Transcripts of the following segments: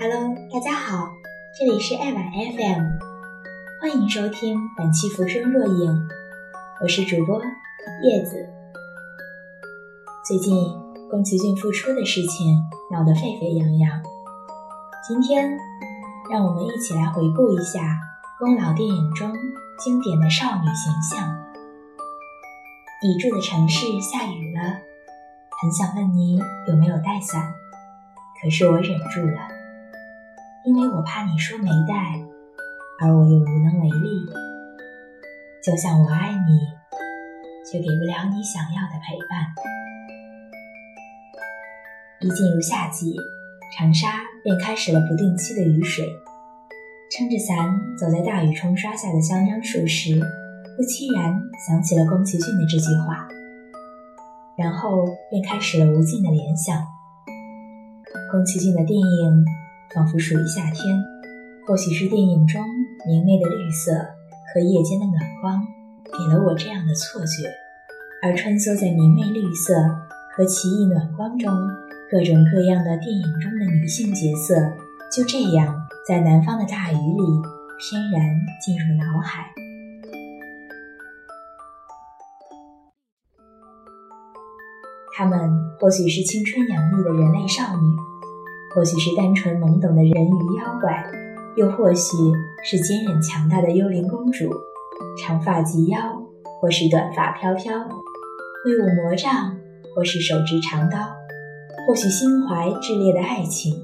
Hello，大家好，这里是爱晚 FM，欢迎收听本期《浮生若影》，我是主播叶子。最近宫崎骏复出的事情闹得沸沸扬扬，今天让我们一起来回顾一下宫老电影中经典的少女形象。你住的城市下雨了，很想问你有没有带伞，可是我忍住了，因为我怕你说没带，而我又无能为力。就像我爱你，却给不了你想要的陪伴。一进入夏季，长沙便开始了不定期的雨水，撑着伞走在大雨冲刷下的香樟树时。不期然想起了宫崎骏的这句话，然后便开始了无尽的联想。宫崎骏的电影仿佛属于夏天，或许是电影中明媚的绿色和夜间的暖光给了我这样的错觉，而穿梭在明媚绿色和奇异暖光中，各种各样的电影中的女性角色就这样在南方的大雨里翩然进入脑海。她们或许是青春洋溢的人类少女，或许是单纯懵懂的人鱼妖怪，又或许是坚韧强大的幽灵公主，长发及腰，或是短发飘飘，挥舞魔杖，或是手执长刀，或许心怀炽烈的爱情，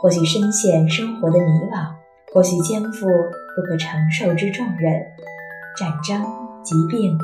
或许深陷生活的迷惘，或许肩负不可承受之重任。战争、疾病、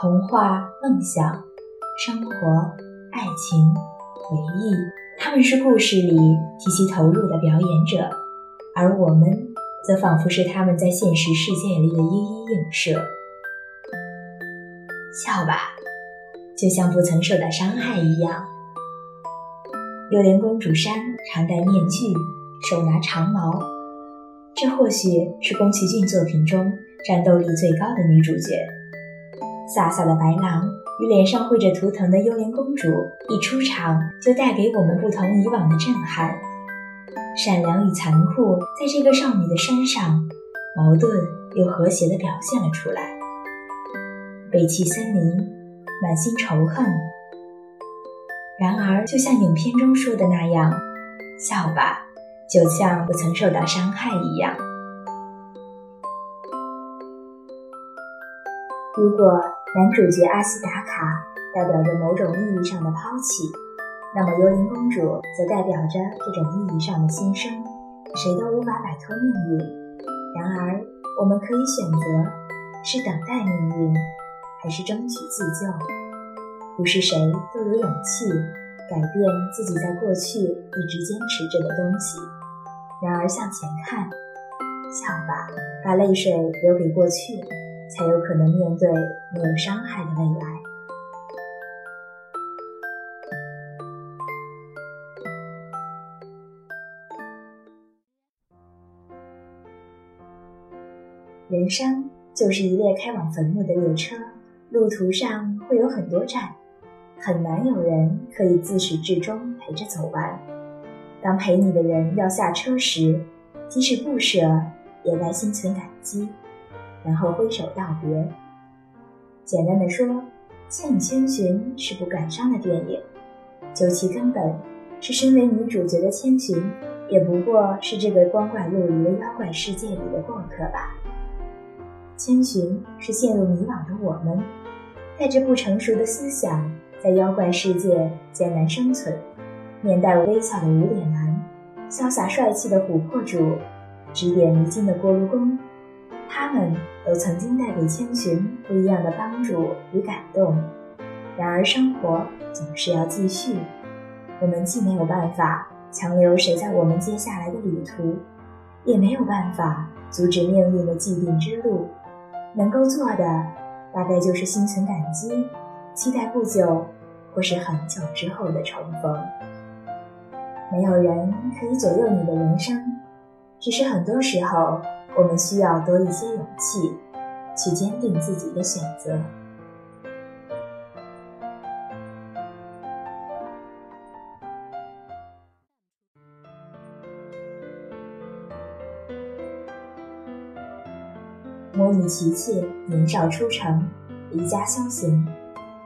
童话、梦想、生活。爱情、回忆，他们是故事里极其投入的表演者，而我们则仿佛是他们在现实世界里的一一映射。笑吧，就像不曾受到伤害一样。幽灵公主珊常戴面具，手拿长矛，这或许是宫崎骏作品中战斗力最高的女主角。飒飒的白狼。与脸上绘着图腾的幽灵公主一出场，就带给我们不同以往的震撼。善良与残酷在这个少女的身上，矛盾又和谐地表现了出来。北气森林，满心仇恨。然而，就像影片中说的那样，笑吧，就像不曾受到伤害一样。如果。男主角阿西达卡代表着某种意义上的抛弃，那么幽灵公主则代表着这种意义上的新生。谁都无法摆脱命运，然而我们可以选择是等待命运，还是争取自救。不是谁都有勇气改变自己在过去一直坚持着的东西。然而向前看，笑吧，把泪水留给过去。才有可能面对没有伤害的未来。人生就是一列开往坟墓的列车，路途上会有很多站，很难有人可以自始至终陪着走完。当陪你的人要下车时，即使不舍，也该心存感激。然后挥手道别。简单的说，《千与千寻》是部感伤的电影，究其根本，是身为女主角的千寻，也不过是这个光怪陆离的妖怪世界里的过客吧。千寻是陷入迷惘的我们，带着不成熟的思想，在妖怪世界艰难生存。面带微笑的无脸男，潇洒帅气的琥珀主，指点迷津的锅炉工。他们都曾经带给千寻不一样的帮助与感动，然而生活总是要继续，我们既没有办法强留谁在我们接下来的旅途，也没有办法阻止命运的既定之路，能够做的大概就是心存感激，期待不久或是很久之后的重逢。没有人可以左右你的人生，只是很多时候。我们需要多一些勇气，去坚定自己的选择。模拟琪琪年少出城，离家修行，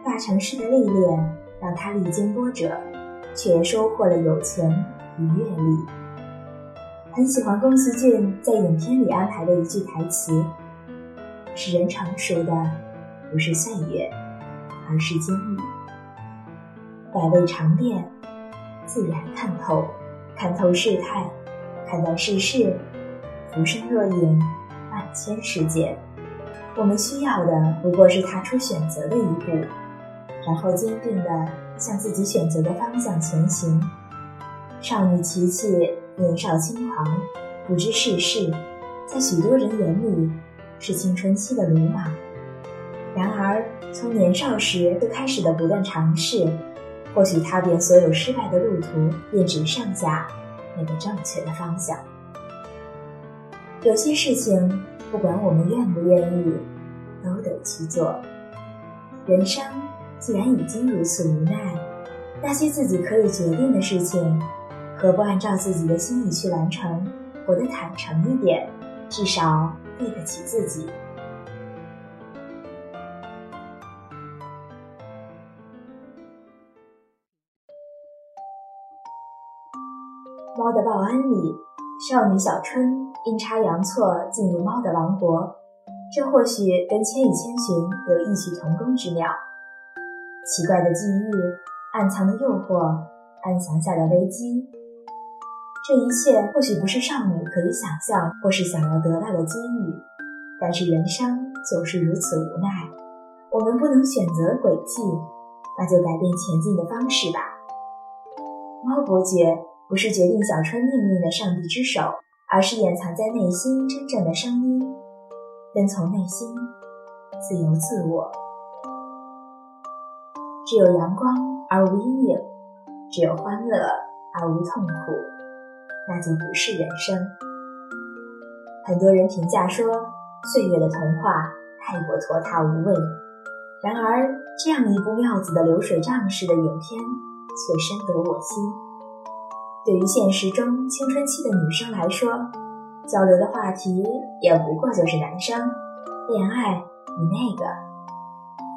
大城市的历练让他历经波折，却收获了友情与阅历。很喜欢宫崎骏在影片里安排的一句台词：“使人成熟的不是岁月，而是经历。”百味尝遍，自然看透，看透世态，看淡世事，浮生若影，万千世界。我们需要的不过是踏出选择的一步，然后坚定的向自己选择的方向前行。少女琪琪年少轻狂，不知世事，在许多人眼里是青春期的鲁莽。然而，从年少时就开始的不断尝试。或许踏遍所有失败的路途，便只剩下那个正确的方向。有些事情，不管我们愿不愿意，都得去做。人生既然已经如此无奈，那些自己可以决定的事情，何不按照自己的心意去完成？活得坦诚一点，至少对得起自己。猫的报恩里，少女小春阴差阳错进入猫的王国，这或许跟《千与千寻》有异曲同工之妙。奇怪的际遇，暗藏的诱惑，暗藏下的危机，这一切或许不是少女可以想象或是想要得到的机遇，但是人生总是如此无奈。我们不能选择轨迹，那就改变前进的方式吧。猫伯爵。不是决定小春命运的上帝之手，而是掩藏在内心真正的声音。跟从内心，自由自我。只有阳光而无阴影，只有欢乐而无痛苦，那就不是人生。很多人评价说，岁月的童话太过拖沓无味。然而，这样一部妙子的流水账式的影片，却深得我心。对于现实中青春期的女生来说，交流的话题也不过就是男生恋爱与那个，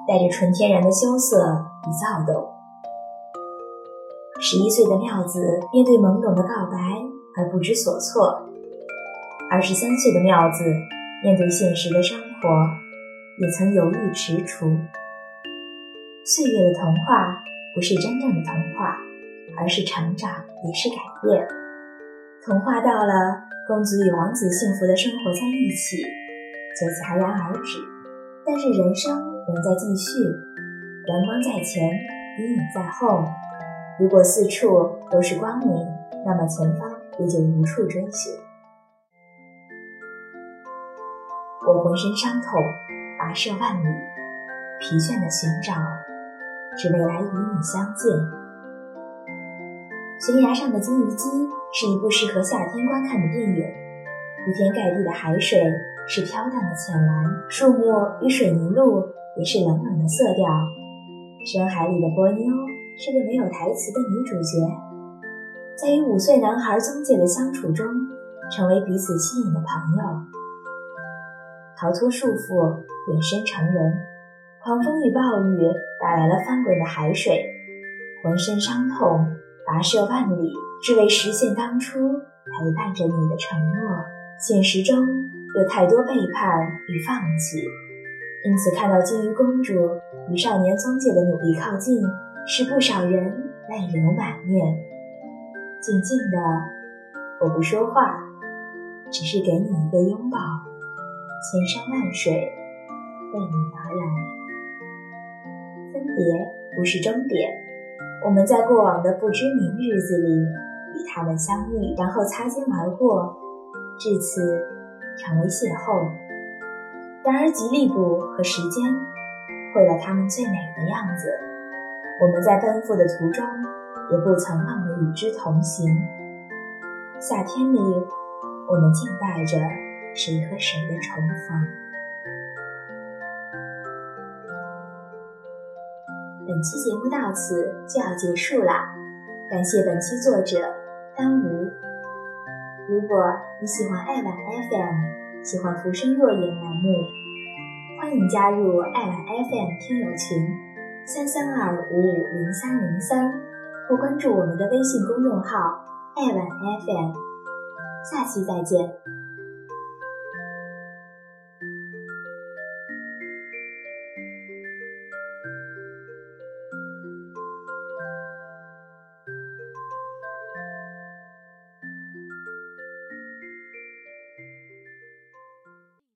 带着纯天然的羞涩与躁动。十一岁的妙子面对懵懂的告白而不知所措，二十三岁的妙子面对现实的生活也曾犹豫踟蹰。岁月的童话不是真正的童话。而是成长，也是改变。童话到了，公主与王子幸福的生活在一起，就戛然而止。但是人生仍在继续，阳光在前，阴影在后。如果四处都是光明，那么前方也就无处追寻。我浑身伤痛，跋涉万里，疲倦的寻找，只为来与你相见。悬崖上的金鱼姬是一部适合夏天观看的电影。铺天盖地的海水是飘荡的浅蓝，树木与水泥路也是冷冷的色调。深海里的波妞是个没有台词的女主角，在与五岁男孩宗介的相处中，成为彼此吸引的朋友。逃脱束缚，变身成人。狂风与暴雨带来了翻滚的海水，浑身伤痛。跋涉万里，只为实现当初陪伴着你的承诺。现实中有太多背叛与放弃，因此看到金鱼公主与少年宗介的努力靠近，使不少人泪流满面。静静的，我不说话，只是给你一个拥抱。千山万水为你而来，分别不是终点。我们在过往的不知名日子里与他们相遇，然后擦肩而过，至此成为邂逅。然而，吉利卜和时间毁了他们最美的样子。我们在奔赴的途中，也不曾忘了与之同行。夏天里，我们静待着谁和谁的重逢。本期节目到此就要结束了，感谢本期作者丹吴。如果你喜欢爱晚 FM，喜欢浮生若影栏目，欢迎加入爱晚 FM 听友群三三二五五零三零三，或关注我们的微信公众号爱晚 FM。下期再见。